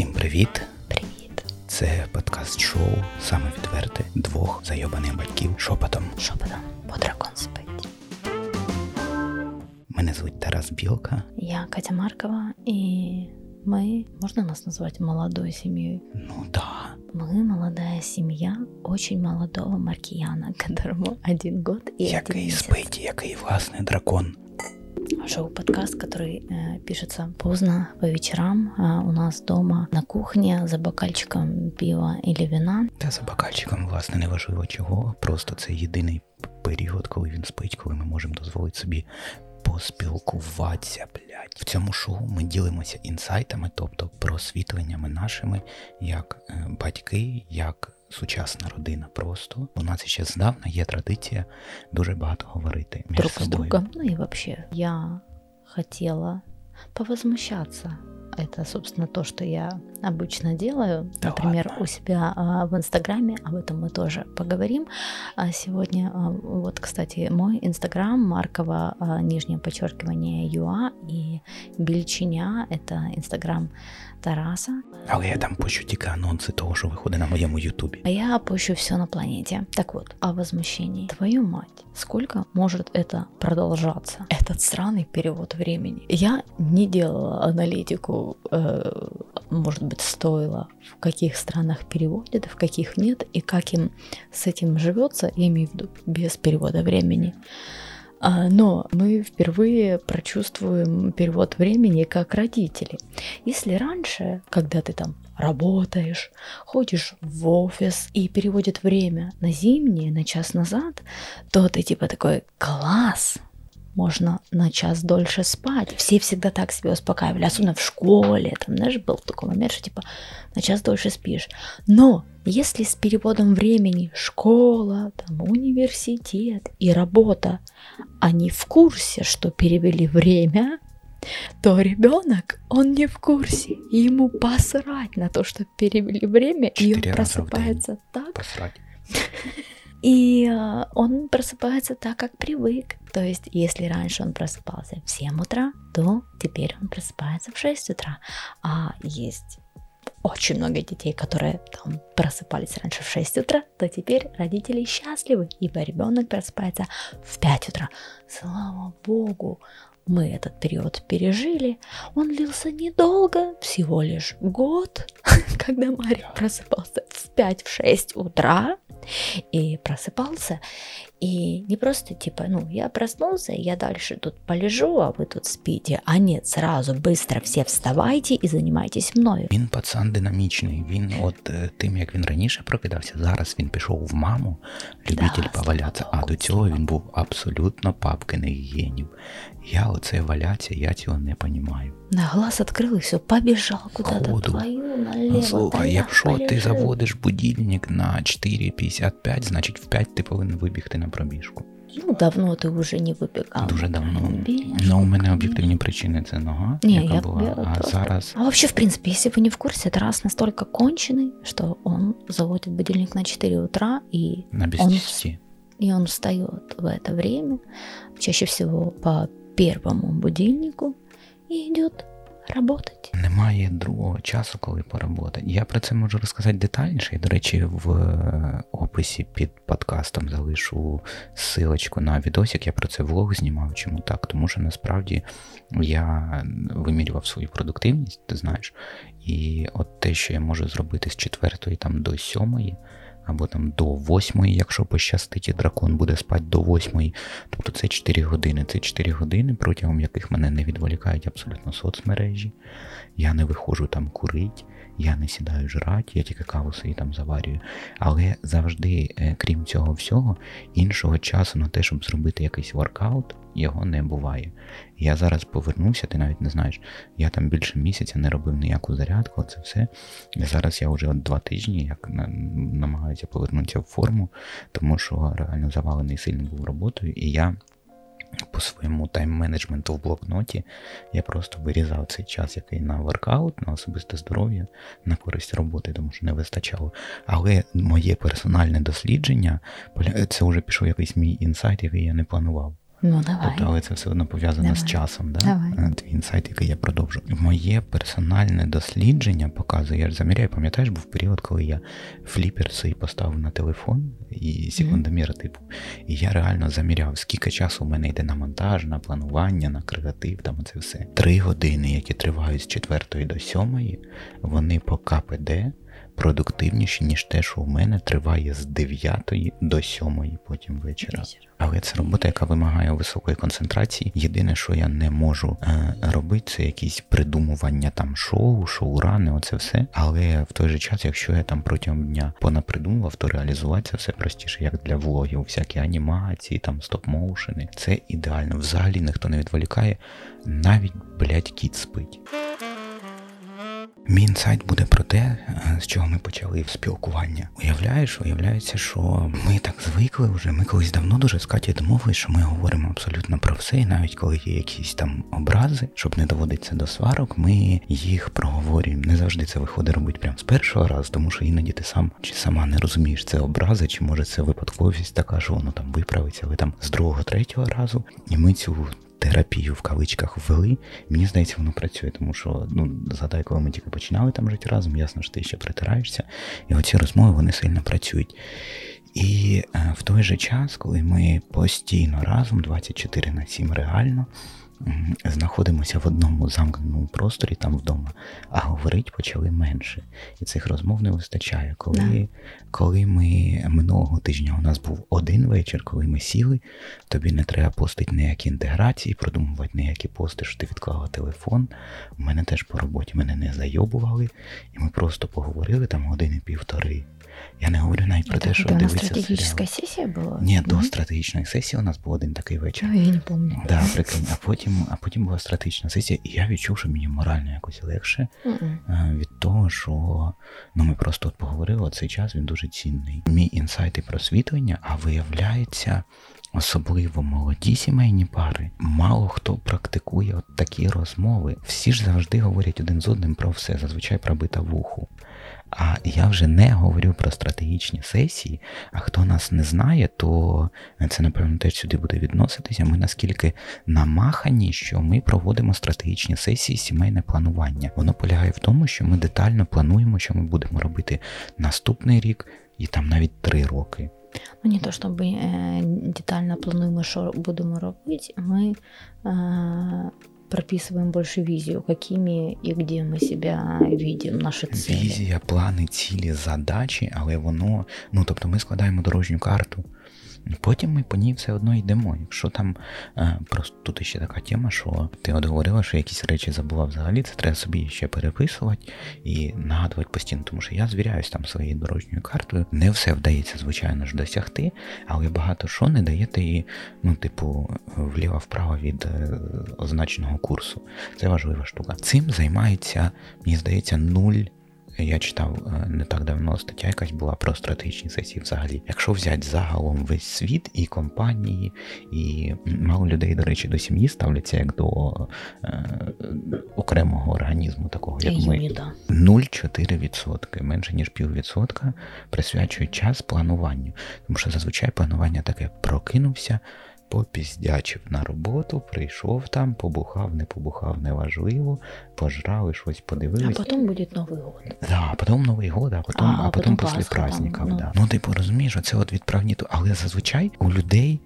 Всім привіт! Привіт. Це подкаст-шоу саме відверте двох зайобаних батьків шепотом. Шепотом, бо дракон спить. Мене звуть Тарас Білка. Я Катя Маркова, и мы, можно нас назвать молодой семьей? Ну да. Мы молодая семья очень молодого Маркияна, которому один год и один Який месяц. спить, який власний дракон. Шоу-подкаст, который э, пишется поздно по вечерам а, у нас дома на кухне за бокальчиком пива или вина. Та за бокальчиком, власне, неважливо чого. Просто це єдиний період, коли він спить, коли ми можемо дозволити собі поспілкуватися, блядь. В цьому шоу ми ділимося інсайтами, тобто просвітленнями нашими, як е, батьки, як сучасна родина. Просто у нас ще здавна є традиція дуже багато говорити між друг собою. з другом. Ну і вообще, я хотіла повозмущаться. Это, собственно, то, что я обычно делаю. Да Например, ладно? у себя а, в Инстаграме, об этом мы тоже поговорим. А сегодня, а, вот, кстати, мой Инстаграм, Маркова, а, нижнее подчеркивание ЮА и Бельчиня, это Инстаграм Тараса. Але я там пощу тільки анонси того, що виходить на моєму Ютубі. А я опущу все на планете. Так вот, о возмущении. Твою мать, сколько может это продолжаться? Этот странный перевод времени. Я не делала аналитику, э, может быть, стоило, в каких странах переводят, в каких нет, и как им с этим живется, я имею в виду без перевода времени. А, Но мы впервые прочувствуем перевод времени как родители. Если раньше, когда ты там работаешь, ходишь в офис и переводит время на зимнее, на час назад, то ты типа такой класс, можно на час дольше спать. Все всегда так себя успокаивали, особенно в школе. Там, знаешь, был такой момент, что типа на час дольше спишь. Но если с переводом времени школа, там, университет и работа, они в курсе, что перевели время, то ребенок, он не в курсе. И ему посрать на то, что перевели время, и он просыпается так, Посрать. И э, он просыпается так, как привык. То есть, если раньше он просыпался в 7 утра, то теперь он просыпается в 6 утра. А есть очень много детей, которые там просыпались раньше в 6 утра, то теперь родители счастливы, ибо ребенок просыпается в 5 утра. Слава богу, мы этот период пережили. Он длился недолго, всего лишь год, когда Марик просыпался в 5-6 утра и просыпался. И не просто типа, ну, я проснулся, я дальше тут полежу, а вы тут спите. А нет, сразу быстро все вставайте и занимайтесь мною. Він пацан динамічний. Він, от е, тим, як він раніше прокидався, зараз він пішов в маму, любитель Да, повалятися. А слава до Богу, цього слава він був абсолютно папкиних генів. Я оце валяться, я цього не понімаю. На глаз открыл и все, побежал куда-то. Ходу. Твою налево. Ну да слухай, я якщо ти полежу. заводиш будильник на 4.55, значить в 5 ти повинен вибігти на пробіжку. Ну, давно ты уже не выбегал. Дуже давно. Бежишь. Ну, у мене об'єктивні причини це нога, Не, яка я- була. я а просто- зараз А вообще, в принципе, если вы не в курсе, Тарас настолько конченый, что он заводит будильник на 4 утра, и, на без Он- 10. и он встает в это время, чаще всего по первому будильнику, и идет работать. Немає другого часу, коли поработати. Я про це можу розказати детальніше. І, до речі, в е, описі під подкастом залишу силочку на відосик. Я про це влог знімав. Чому так? Тому що насправді я вимірював свою продуктивність, ти знаєш. І от те, що я можу зробити з 4 там до 7, або там до 8, якщо пощастить, і дракон буде спати до 8. Тобто це 4 години. Це 4 години, протягом яких мене не відволікають абсолютно соцмережі. Я не виходжу там курить, я не сідаю жрати, я тільки каву собі там заварюю. Але завжди, е, крім цього всього, іншого часу на те, щоб зробити якийсь воркаут, його не буває. Я зараз повернувся, ти навіть не знаєш, я там більше місяця не робив ніяку зарядку, це все. І зараз я вже два тижні як намагаюся повернутися в форму, тому що реально завалений сильно був роботою, і я по своєму тайм-менеджменту в блокноті я просто вирізав цей час, який на воркаут, на особисте здоров'я, на користь роботи, тому що не вистачало. Але моє персональне дослідження, це вже пішов якийсь мій інсайт, який я не планував. Ну, давай. Тобто, але це все одно пов'язано давай. з часом. Да? Давай. Твій інсайт, який я продовжу. Моє персональне дослідження показує, я ж заміряю, пам'ятаєш, був період, коли я фліпер свій поставив на телефон і секундомір, типу. І я реально заміряв, скільки часу в мене йде на монтаж, на планування, на креатив, там це все. Три години, які тривають з 4 до 7, вони по КПД продуктивніші, ніж те, що у мене триває з 9 до 7 потім вечора. Але це робота, яка вимагає високої концентрації. Єдине, що я не можу е, робити, це якісь придумування там шоу, шоурани, оце все. Але в той же час, якщо я там протягом дня понапридумував, то реалізувати це все простіше, як для влогів, всякі анімації, там стоп-моушени. Це ідеально. Взагалі ніхто не відволікає, навіть блядь, кіт спить. Мій інсайт буде про те, е, з чого ми почали в спілкування. Уявляєш, уявляється, що ми так звикли вже. Ми колись давно дуже з Каті домовились, що ми говоримо абсолютно про все, і навіть коли є якісь там образи, щоб не доводитися до сварок, ми їх проговорюємо. Не завжди це виходить робити прямо з першого разу, тому що іноді ти сам чи сама не розумієш, це образи, чи може це випадковість така, що воно там виправиться, але там з другого, третього разу, і ми цю терапію в кавичках ввели. Мені здається, воно працює, тому що ну згадай, коли ми тільки починали там жити разом, ясно, що ти ще притираєшся, і оці розмови вони сильно працюють. І е, в той же час, коли ми постійно разом, 24 на 7 реально, знаходимося в одному замкненому просторі там вдома, а говорити почали менше. І цих розмов не вистачає. Коли yeah. коли ми минулого тижня у нас був один вечір, коли ми сіли, тобі не треба постити ніякі інтеграції, продумувати ніякі пости, що ти відклала телефон. У мене теж по роботі мене не зайобували, і ми просто поговорили там години-півтори. Я не говорю навіть про те, що дивитися стратегічна сесія була? Ні, до стратегічної сесії у нас був один такий вечір. А, я не пам'ятаю. Да, прикинь. А потім, а потім була стратегічна сесія, і я відчув, що мені морально якось легше Mm-mm. від того, що ну, ми просто от поговорили, цей час він дуже цінний. Мій інсайт і просвітлення, а виявляється. Особливо молоді сімейні пари, мало хто практикує от такі розмови. Всі ж завжди говорять один з одним про все, зазвичай про бита вуху. А я вже не говорю про стратегічні сесії. А хто нас не знає, то це, напевно, теж сюди буде відноситися. Ми наскільки намахані, що ми проводимо стратегічні сесії сімейне планування. Воно полягає в тому, що ми детально плануємо, що ми будемо робити наступний рік і там навіть три роки. Ну, не то, чтобы э, детально плануємо, що будемо робити, ми э, прописываем больше визию, какими и где мы себя видим, наші цілі. Візія, плани, цілі, задачі, але воно, ну тобто ми складаємо дорожню карту. Потім ми по ній все одно йдемо. Якщо там е, просто тут ще така тема, що ти от говорила, що якісь речі забував взагалі, це треба собі ще переписувати і нагадувати постійно, тому що я звіряюсь там своєю дорожньою картою. Не все вдається, звичайно ж, досягти, але багато що не даєте її, ну, типу, вліво-вправо від е, означеного курсу. Це важлива штука. Цим займається, мені здається, нуль. Я читав не так давно стаття, якась була про стратегічні сесії взагалі. Якщо взяти загалом весь світ і компанії, і мало людей, до речі, до сім'ї ставляться як до е, окремого організму, такого як ми 0,4%, менше ніж піввідсотка присвячують час плануванню. Тому що зазвичай планування таке прокинувся. Попіздячив на роботу, прийшов там, побухав, не побухав, неважливо, пожрали, щось подивились. А потім буде Новий год. Да, а потім Новий год, а потім, а, а потім після праздників. Ну. Да. ну, типу, розумієш, оце от відправні то. Але зазвичай у людей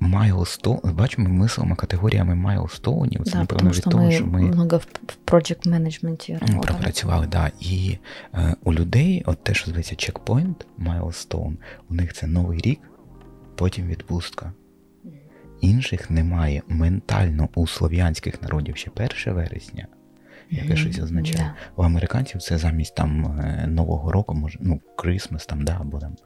milestone, бачимо, ми мислимо категоріями майлстоунів. Це, да, напевно, від того, що ми много в project менеджменті пропрацювали. Да. І е, у людей, от те, що зветься checkpoint, milestone, у них це новий рік, потім відпустка. Інших немає ментально у слов'янських народів ще 1 вересня, яке щось означає. Yeah. У американців це замість там Нового року, може, ну, Christmas там, да, або там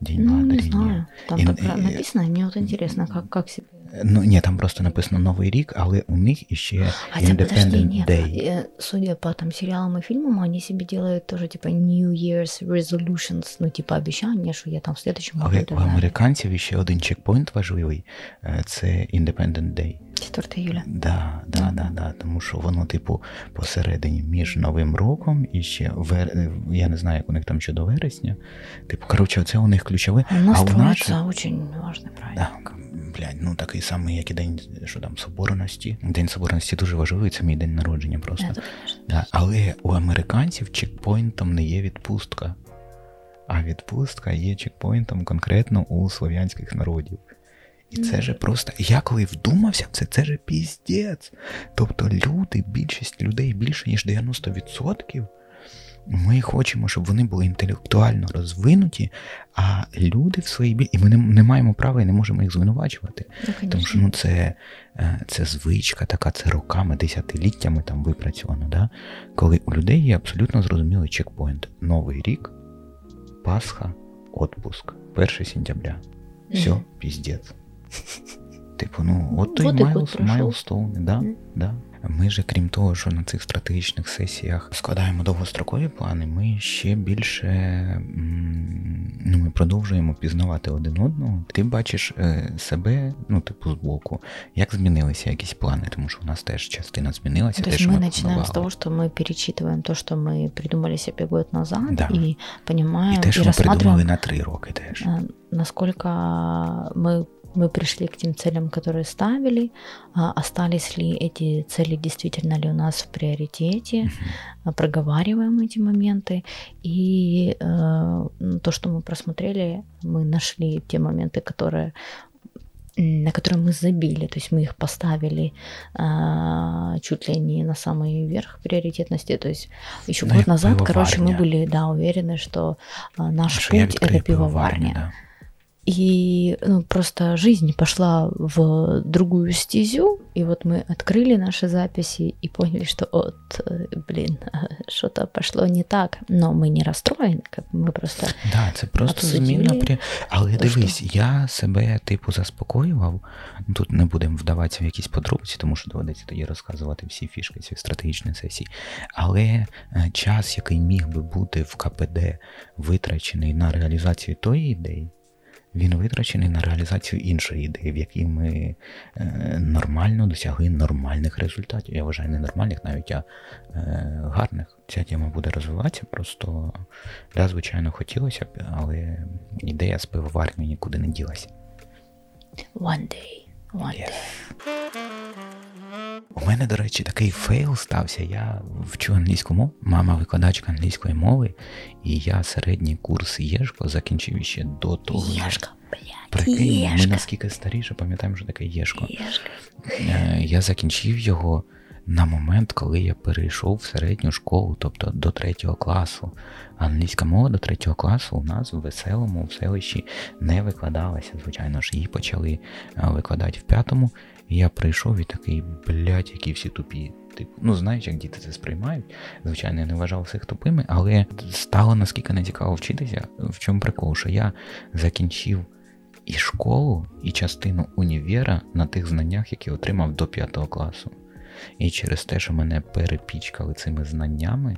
День ну, Матері. Не знаю. Там І, так написано, мені от інтересно, як, як себе. Ну, ні, там просто написано Новий рік, але у них іще Хотя, подожди, Independent нет, Day. судя по там сериалам и фильмам, они себе делают тоже типа New Year's resolutions, ну типа обещания, що я там в следующем году. Але у американців ще один чекпоінт важливий це Independent Day. 4 июля. Да, да, да, да, тому що воно, типу, посередині між Новим роком і ще вер... я не знаю, як у них там щодо вересня. Типу, коротше, це у них ключове. У нас а у нас очень важный праздник. Да, блядь, ну такий самий, як і день що там, соборності. День соборності дуже важливий, це мій день народження просто. Да, але у американців чекпоінтом не є відпустка. А відпустка є чекпоінтом конкретно у слов'янських народів. І це же просто. Я коли вдумався в це, це же піздець. Тобто люди, більшість людей, більше ніж 90%, ми хочемо, щоб вони були інтелектуально розвинуті, а люди в своїй бі... І ми не, не маємо права і не можемо їх звинувачувати. Ну, Тому що ну, це, е, це звичка така, це роками, десятиліттями там випрацьовано, да? коли у людей є абсолютно зрозумілий чекпоінт. Новий рік, Пасха, отпуск, 1 сентября. Все, піздець. Типу, ну, от той майл, пройшов. майлстоуни, да, Мгм. да. Ми же, крім того, що на цих стратегічних сесіях складаємо довгострокові плани, ми ще більше м, ну, ми продовжуємо пізнавати один одного. Ти бачиш е, себе, ну, типу, збоку, як змінилися якісь плани, тому що у нас теж частина змінилася. То те, есть що мы ми начинаем с планували. того, что мы перечитываем то, что мы придумали себе год назад, Да. и понимаем, І те, и, що ми придумали рассматриваем, на три роки теж. э, насколько мы, пришли к тем целям, которые ставили, а, остались ли эти цели, действительно ли у нас в приоритете, а, проговариваем эти моменты, и э, м, то, что мы просмотрели, мы нашли те моменты, которые на которые мы забили, то есть мы их поставили а, чуть ли не на самый верх приоритетности, то есть еще Ну, год назад, короче, мы пивоварня. были, да, уверены, что а, наш я путь это пивоварня. да. И ну, просто жизнь пошла в другую стезю, и вот мы открыли наши записи и поняли, что от, э, блин, что-то пошло не так. Но мы не расстроены, как бы мы просто... Да, це просто Обсудили. зміна при. Але То дивись, я себе типу заспокоював. Тут не будемо вдаватися в якісь подробиці, тому що доведеться тоді розказувати всі фішки цих стратегічних сесій. Але е, час, який міг би бути в КПД витрачений на реалізацію тої ідеї, він витрачений на реалізацію іншої ідеї, в якій ми е, нормально досягли нормальних результатів. Я вважаю, не нормальних, навіть а е, гарних. Ця тема буде розвиватися. Просто да, звичайно, хотілося б, але ідея з пивоварні нікуди не ділася. One day, one Yes. day. У мене, до речі, такий fail стався. Я вчу англійську мову, мама викладачка англійської мови, і я середній курс Єшко закінчив ще до того. блядь, Прикинь, ми Ешка, наскільки старіше пам'ятаємо, що таке Єшко. Ешка. Е, Я закінчив його на момент, коли я перейшов в середню школу, тобто до третього класу. Англійська мова до третього класу у нас в веселому в селищі не викладалася. Звичайно ж, її почали е, викладати в п'ятому. Я прийшов і такий, блядь, які всі тупі. Типу, ну знаєш, як діти це сприймають. Звичайно, я не вважав всіх тупими, але стало наскільки не цікаво вчитися. В чому прикол, що я закінчив і школу, і частину універа на тих знаннях, які отримав до 5 класу. І через те, що мене перепічкали цими знаннями,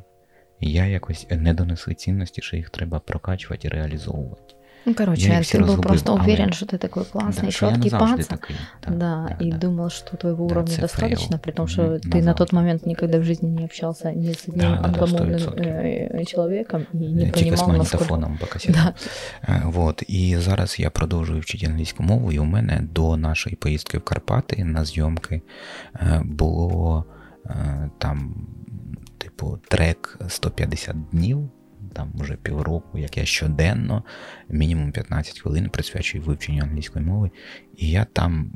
я якось не донесли цінності, що їх треба прокачувати і реалізовувати. Ну, короче, Я их все ты был разгубил, просто але- уверен, что ты такой классный, Да, що я четкий назавжди паца. такий. Да, и думал, что твоего Да, уровня це достаточно, фейл. при том, что Мгм, ты на назавжди. тот момент никогда в жизни не общался ни с одним Да, да, да, англомовным 100%. э, человеком и не Тільки з понимал, насколько... магнітофоном по касетам. Да. Е, Вот. І зараз я продовжую вчити англійську мову, і у мене до нашої поїздки в Карпати на зйомки е, було е, там, типу, трек 150 днів. Там вже півроку, як я щоденно, мінімум 15 хвилин присвячую вивченню англійської мови. І я там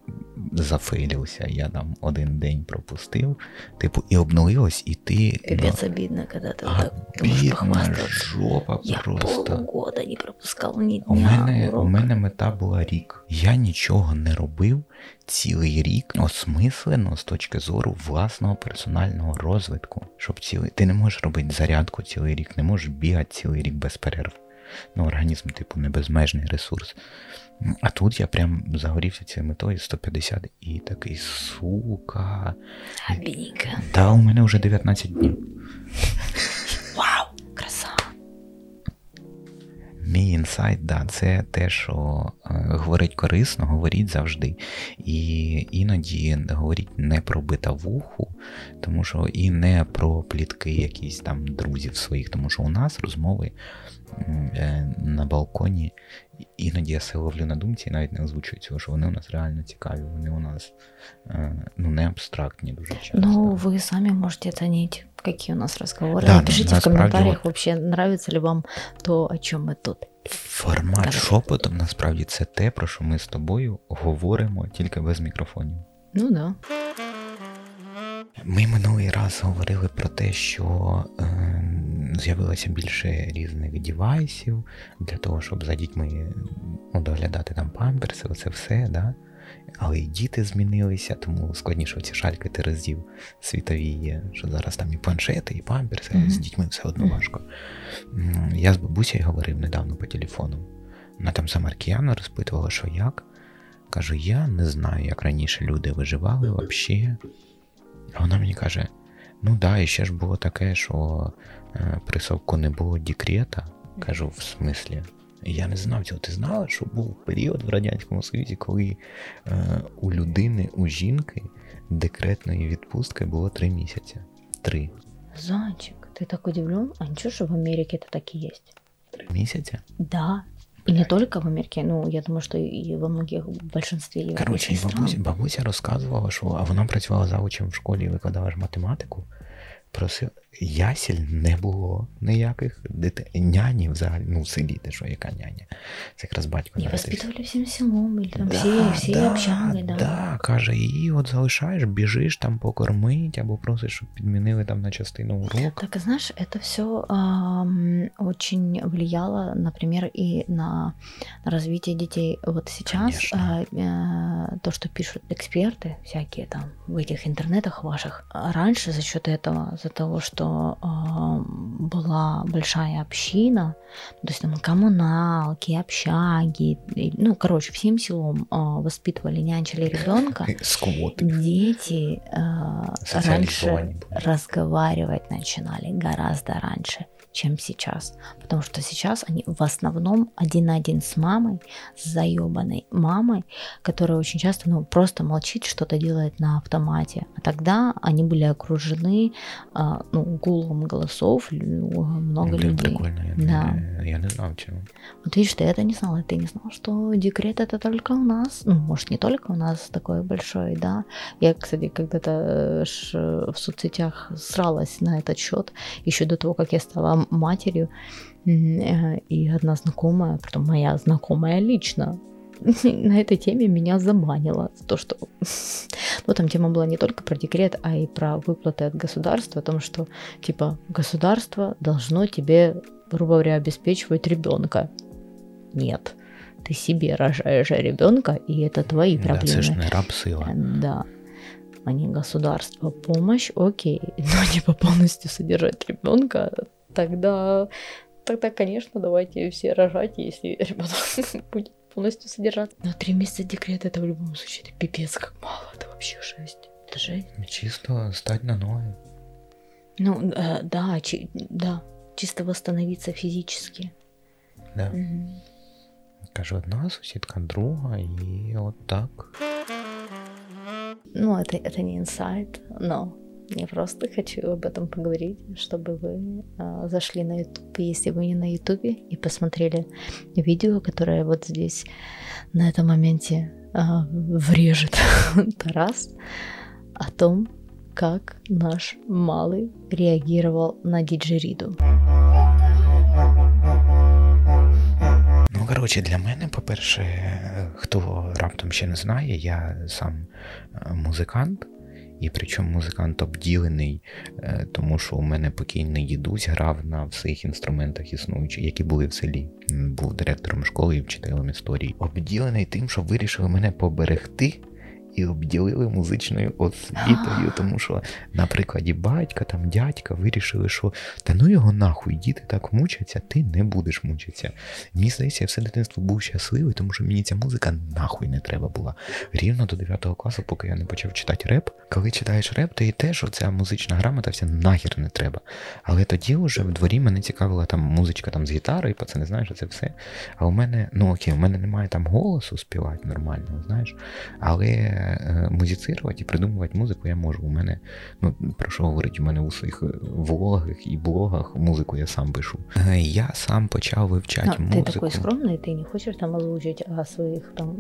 зафейлився, я там один день пропустив, типу, і обнулилось, і ти. ну, обідно, коли ти вот так можешь жопа Я просто. полгода не пропускав ні дня. У мене, у мене мета була рік. Я нічого не робив цілий рік осмислено з точки зору власного персонального розвитку. Щоб цілий. Ти не можеш робити зарядку цілий рік, не можеш бігати цілий рік без перерв. Ну, організм, типу, не безмежний ресурс. А тут я прям загорівся цією метою 150 і такий сука. Да, у мене вже 19 днів. Мій інсайт да, це те, що е, говорить корисно, говоріть завжди. І іноді говоріть не про битавуху, тому що і не про плітки якісь там друзів своїх, тому що у нас розмови е, на балконі. Іноді я себе ловлю на думці і навіть не озвучую цього, що вони у нас реально цікаві, вони у нас е, ну, не абстрактні дуже часто. Ну, ви самі можете оценить, які у нас розговори. Да, Напишите в коментарях, вообще, нравится ли вам то, о чому ми тут. Формат Давай. шепотом насправді це те, про що ми з тобою говоримо тільки без мікрофонів. Ну да. Ми минулий раз говорили про те, що е, з'явилося більше різних девайсів для того, щоб за дітьми ну, доглядати там памперси, оце все, да? Але і діти змінилися, тому складніше ці шалькати разів світові є, що зараз там і планшети, і памперси, mm-hmm. з дітьми все одно важко. Я з бабусею говорив недавно по телефону. Вона там сама Аркіяна розпитувала, що як. Кажу, я не знаю, як раніше люди виживали взагалі. А вона мені каже: ну да, і ще ж було таке, що е, при Совку не було декрета. Кажу, в смислі. Я не знав цього. Ти знала, що був період в Радянському Союзі, коли е, у людини, у жінки декретної відпустки було три місяці. Три. Зайчик, ти так удивлен? А нічого, що в Америці це так і є? Три місяці? Да. И не только в Америке, ну я думаю, що і во многих в большинстві Коротше, і бабуся, бабуся розказувала, що а вона працювала заучем в школі і викладала ж математику. Просив, ясіль не було ніяких дітей. Няні взагалі, ну в селі, те що яка няня. Це якраз батько. І воспитували всім селом, і там да, всі, всі да, общаги, да. Да, каже, і от залишаєш, біжиш там покормить, або просиш, щоб підмінили там на частину уроку. Так, знаєш, це все э, очень влияло, например, и на развитие детей. Вот сейчас э, э, то, что пишут эксперты всякие там в этих интернетах ваших, раньше за счет этого из-за того, что э, была большая община, то есть там коммуналки, общаги, ну, короче, всем селом э, воспитывали, нянчили ребенка. Дети э, раньше разговаривать начинали гораздо раньше чем сейчас. Потому что сейчас они в основном один на один с мамой, с заебанной мамой, которая очень часто ну, просто молчит, что-то делает на автомате. А тогда они были окружены а, ну, гулом голосов, много Блин, людей. Прикольно, я, да. не, я не знал чего. Вот видишь, ты это не знал, ты не знал, что декрет это только у нас. Ну, может, не только у нас такой большой, да. Я, кстати, когда-то э, в соцсетях сралась на этот счет еще до того, как я стала матерью, э, и одна знакомая, потом моя знакомая лично, на этой теме меня забанила. То, что... Ну, там тема была не только про декрет, а и про выплаты от государства, о том, что, типа, государство должно тебе, грубо говоря, обеспечивать ребенка. Нет. Ты себе рожаешь ребенка, и это твои проблемы. Да, не раб сила. Да. А не государство. Помощь, окей, но не по полностью содержать ребенка, тогда, тогда, конечно, давайте все рожать, если ребенок будет полностью содержать. Но три месяца декрета это в любом случае это пипец как мало, это вообще жесть. Это жесть. Чисто стать на ноги. Ну, э, да, чи, да, чисто восстановиться физически. Да. Угу. Каже, одна сусідка, друга, і от так. Ну, это, это не инсайт, но Я просто хочу об этом поговорить, чтобы вы а, зашли на YouTube, если вы не на YouTube, и посмотрели видео, которое вот здесь на этом моменте а, врежет Тарас о том, как наш малый реагировал на диджериду. Ну, коротше, для мене, по-перше, хто раптом ще не знає, я сам музикант. І причому музикант обділений, е, тому що у мене покійний дідусь грав на всіх інструментах існуючих, які були в селі. Був директором школи і вчителем історії. Обділений тим, що вирішили мене поберегти і обділили музичною освітою, тому що на прикладі батька, там дядька вирішили, що та ну його нахуй, діти так мучаться, ти не будеш мучитися. Мені здається, я все дитинство був щасливий, тому що мені ця музика нахуй не треба була. Рівно до 9 класу, поки я не почав читати реп. Коли читаєш реп, то і те, що ця музична грамота вся нахер не треба. Але тоді вже в дворі мене цікавила там музичка там з гітари, пацани знаєш, це все. А у мене, ну окей, у мене немає там голосу співати нормально, знаєш. Але музицирувати і придумувати музику я можу. У мене, ну про що говорить, у мене у своїх влогах і блогах музику я сам пишу. Е, я сам почав вивчати А, музику. Ты такой скромный, ты не хочешь там озвучить о своих там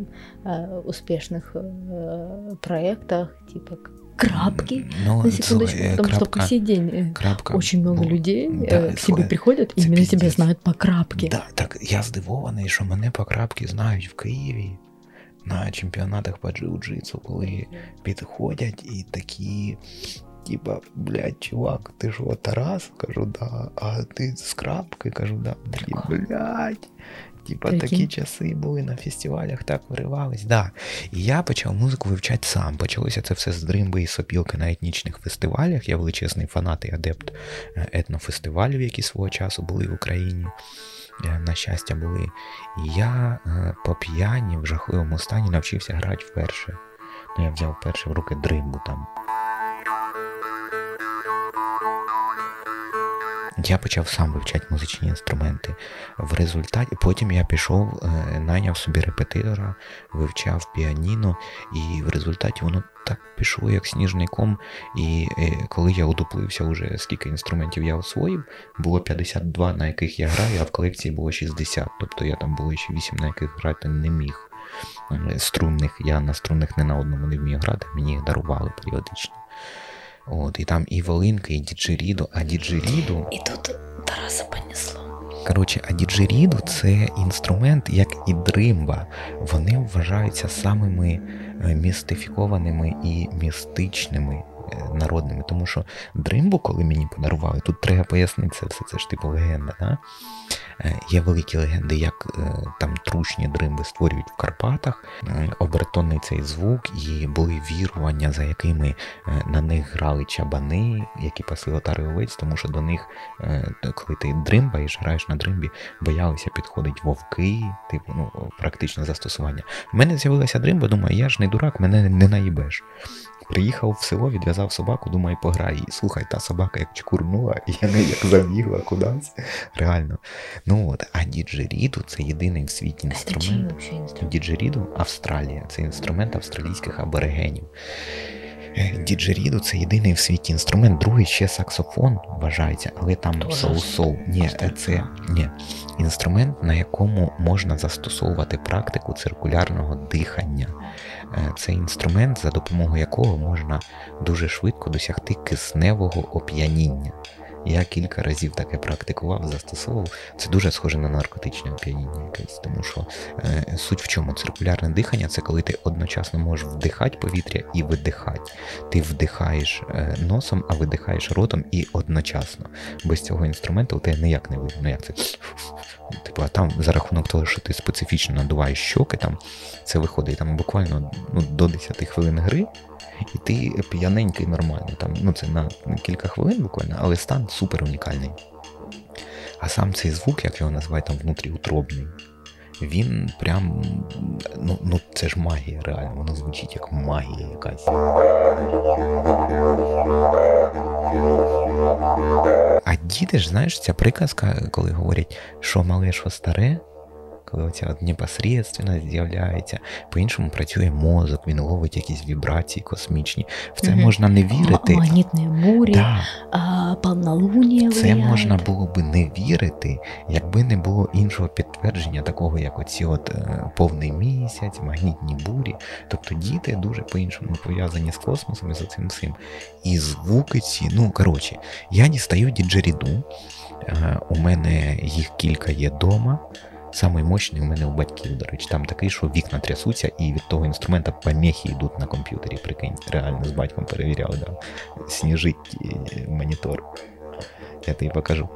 э, успешных э, проектах, типа крапки, Ну, на секундочку, слухай, потому что крапка- по сей день э, крапка очень много бу- людей Да, э, к тебе слухай, приходят и це именно тебя пиздец. знают по крапке. Да, так я здивований, що мене по крапки знають в Києві на чемпіонатах по джиу-джитсу, коли підходять і такі. Типа, блядь, чувак, ти ж от Тарас? Кажу, да. А ти з крапки? Кажу, да. Такі, блядь. Типа такі часи були на фестивалях, так виривались. Да. І я почав музику вивчати сам. Почалося це все з дримби і сопілки на етнічних фестивалях. Я величезний фанат і адепт е, етнофестивалів, які свого часу були в Україні. Е, На щастя, були. Я е, по п'яні в жахливому стані навчився грати вперше. Ну, я взяв вперше в руки дримбу там. Я почав сам вивчати музичні інструменти. В результаті потім я пішов, е, найняв собі репетитора, вивчав піаніно, і в результаті воно так пішло, як сніжний ком. І е, коли я удуплився вже скільки інструментів я освоїв, було 52, на яких я граю, а в колекції було 60. Тобто я там було ще 8, на яких грати не міг. Е, Струнних, я на струнних не на одному не вмію грати, мені їх дарували періодично. От, і там і волинка, і діджеріду, а діджеріду. І тут Тараса понесло. Коротше, а діджеріду це інструмент, як і дримба. Вони вважаються самими е, містифікованими і містичними народними. Тому що дримбу, коли мені подарували, тут треба пояснити це все. Це ж типу легенда. Да? Е, Є великі легенди, як е, там трушні дримби створюють в Карпатах, е, обертонний цей звук, і були вірування, за якими е, на них грали чабани, які пасли отари овець, тому що до них, е, коли ти дримба і граєш на дримбі, боялися підходить вовки, типу, ну, практичне застосування. У мене з'явилася дримба, думаю, я ж не дурак, мене не наїбеш. Приїхав в село, відв'язав собаку, думаю, пограй. І слухай, та собака як чкурнула, і я не як забігла кудись. Реально. Ну от, а діджеріду це єдиний в світі інструмент. Діджеріду Австралія. Це інструмент австралійських аборигенів. Е, Діджеріду це єдиний в світі інструмент, другий ще саксофон вважається, але там Тоже соу-соу. Ні, е, це ні. інструмент, на якому можна застосовувати практику циркулярного дихання. Е, Це інструмент, за допомогою якого можна дуже швидко досягти кисневого оп'яніння. Я кілька разів таке практикував, застосовував. Це дуже схоже на наркотичне оп'яніння якесь, тому що е, суть в чому? Циркулярне дихання це коли ти одночасно можеш вдихати повітря і видихати. Ти вдихаєш е, носом, а видихаєш ротом і одночасно. Без цього інструменту у тебе ніяк не видно. Ну як це? Типу, а там за рахунок того, що ти специфічно надуваєш щоки, там це виходить там буквально ну, до 10 хвилин гри, і ти п'яненький нормально. Там, ну це на кілька хвилин буквально, але стан супер унікальний. А сам цей звук, як його називають там внутріутробний, він прям. Ну, ну це ж магія, реально, воно звучить як магія якась. А діти ж, знаєш, ця приказка, коли говорять, що мале, що старе, коли оця непосредственність з'являється, по-іншому працює мозок, він ловить якісь вібрації космічні. В це Мгм. можна не вірити. М- магнитные бури, Да, а, полнолуние це можна було би не вірити, якби не було іншого підтвердження, такого як оці от е, повний місяць, магнітні бурі. Тобто діти дуже по-іншому пов'язані з космосом і з цим всім. І звуки ці, ну коротше, я дістаю діджеріду. Е, у мене їх кілька є вдома. Самий мощний у мене у батьків, до речі, там такий, що вікна трясуться, і від того інструмента помехи йдуть на комп'ютері. Прикинь, реально з батьком перевіряв, да. сніжить е, монітор. Я тобі покажу.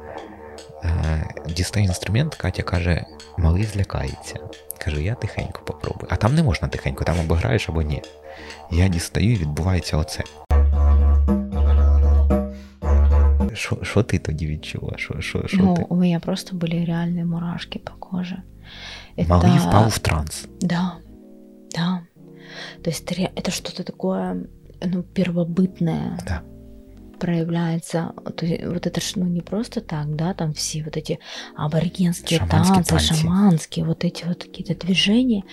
Е, Дістає інструмент, Катя каже, малий злякається. Кажу, я тихенько попробую. А там не можна тихенько, там або граєш, або ні. Я дістаю і відбувається оце. Що, що ти тоді відчула? Що, що, що ну, ти? у меня просто были реальные мурашки по коже. Малий впав в транс. Да, да. То есть это, это что-то такое, ну, первобытное Да. проявляется. То есть вот это ну, не просто так, да, там все вот эти аборигенские Шаманские танцы, танцы. шаманские, вот эти вот какие-то движения.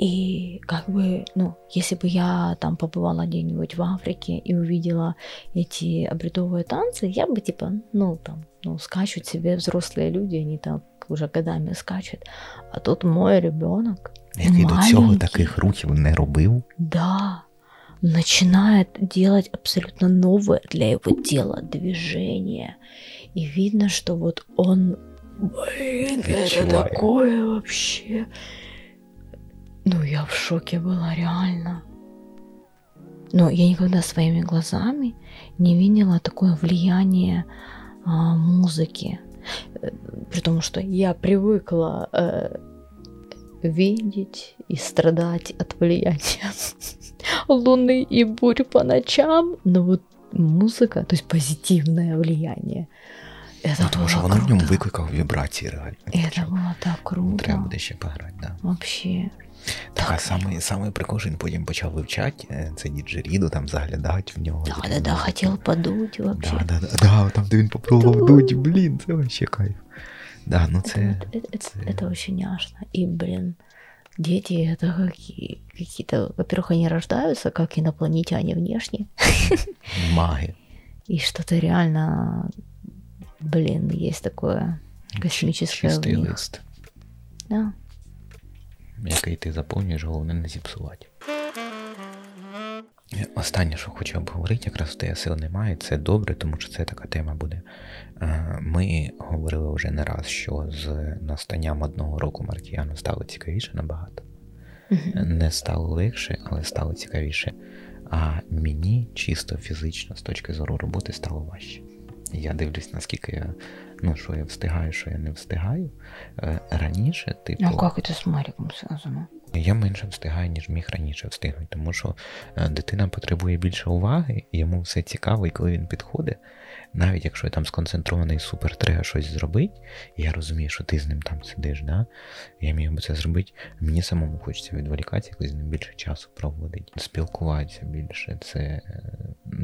И как бы, ну, если бы я там побывала где-нибудь в Африке и увидела эти обрядовые танцы, я бы типа, ну, там, ну, скачут себе взрослые люди, они там уже годами скачут. А тут мой ребенок, Який до цього Маленький. таких рухів не робив. да, начинает делать абсолютно новое для его тела движение. И видно, что вот он, блин, это Відчуває. такое вообще. Ну, я в шоке была, реально. Но я никогда своими глазами не видела такое влияние а, музыки. Э, При том, что я привыкла э, видеть и страдать от влияния луны и бурь по ночам. Но вот музыка, то есть позитивное влияние. Это Ну, тому що было воно в ньому круто. викликав вібрації реально. Это было так круто. Треба буде ще пограти, да. Вообще. Так, а Так. саме, саме прикол, що він потім почав вивчати, е, це діджеріду, там заглядати в нього. Да, такі да, да, музики. хотел подуть вообще. Да, да, да, да, там, де він попробував Да. дуть, блін, це вообще кайф. Да, ну Это, це, вот- это, это, це- это очень няшно. И, блин, дети это какие, какие-то, во-первых, они рождаются как инопланетяне внешне, маги. и что-то реально, блин, есть такое космическое в Чистий них. лист, Да. Який ти заповнюєш, головне не зіпсувати. Останнє, що хочу обговорити, якраз те сил немає, це добре, тому що це така тема буде. Е, Ми говорили вже не раз, що з настанням одного року Маркіяну стало цікавіше набагато. Не стало легше, але стало цікавіше. А мені чисто фізично, з точки зору роботи, стало важче. Я дивлюсь, наскільки я, ну, що я встигаю, що я не встигаю. Е, Раніше, типу, Ну як це з Маріком связано? я менше встигаю, ніж міг раніше встигнути, тому що е, дитина потребує більше уваги, йому все цікаво, і коли він підходить, навіть якщо я там сконцентрований супер треба щось зробити, я розумію, що ти з ним там сидиш, да? я міг би це зробити. Мені самому хочеться відволікатися, коли з ним більше часу проводить, спілкуватися більше. Це, е,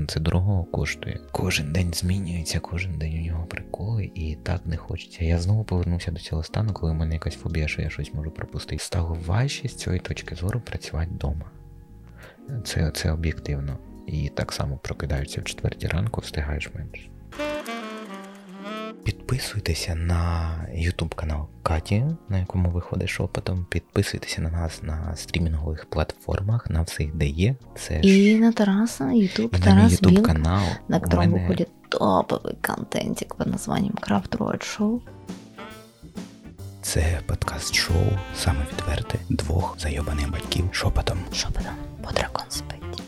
це дорого коштує. Кожен день змінюється, кожен день у нього приколи, і так не хочеться. Я знову повернувся до цього стану, коли в мене якась фобія, що я щось можу пропустити. Стало важче з цієї точки зору працювати вдома. Це, це об'єктивно. І так само прокидаються в четвертій ранку, встигаєш менше. Підписуйтеся на YouTube канал Каті, на якому виходить шепотом. Підписуйтеся на нас на стрімінгових платформах, на всіх, де є. Це ж И на Тараса, YouTube, і на Тарас YouTube канал. на котором мене- выходит топовый контентик под названием Craft Road Show. Це подкаст-шоу, саме відверте, двох зайобаних батьків шепотом. Шепотом по дракон спить.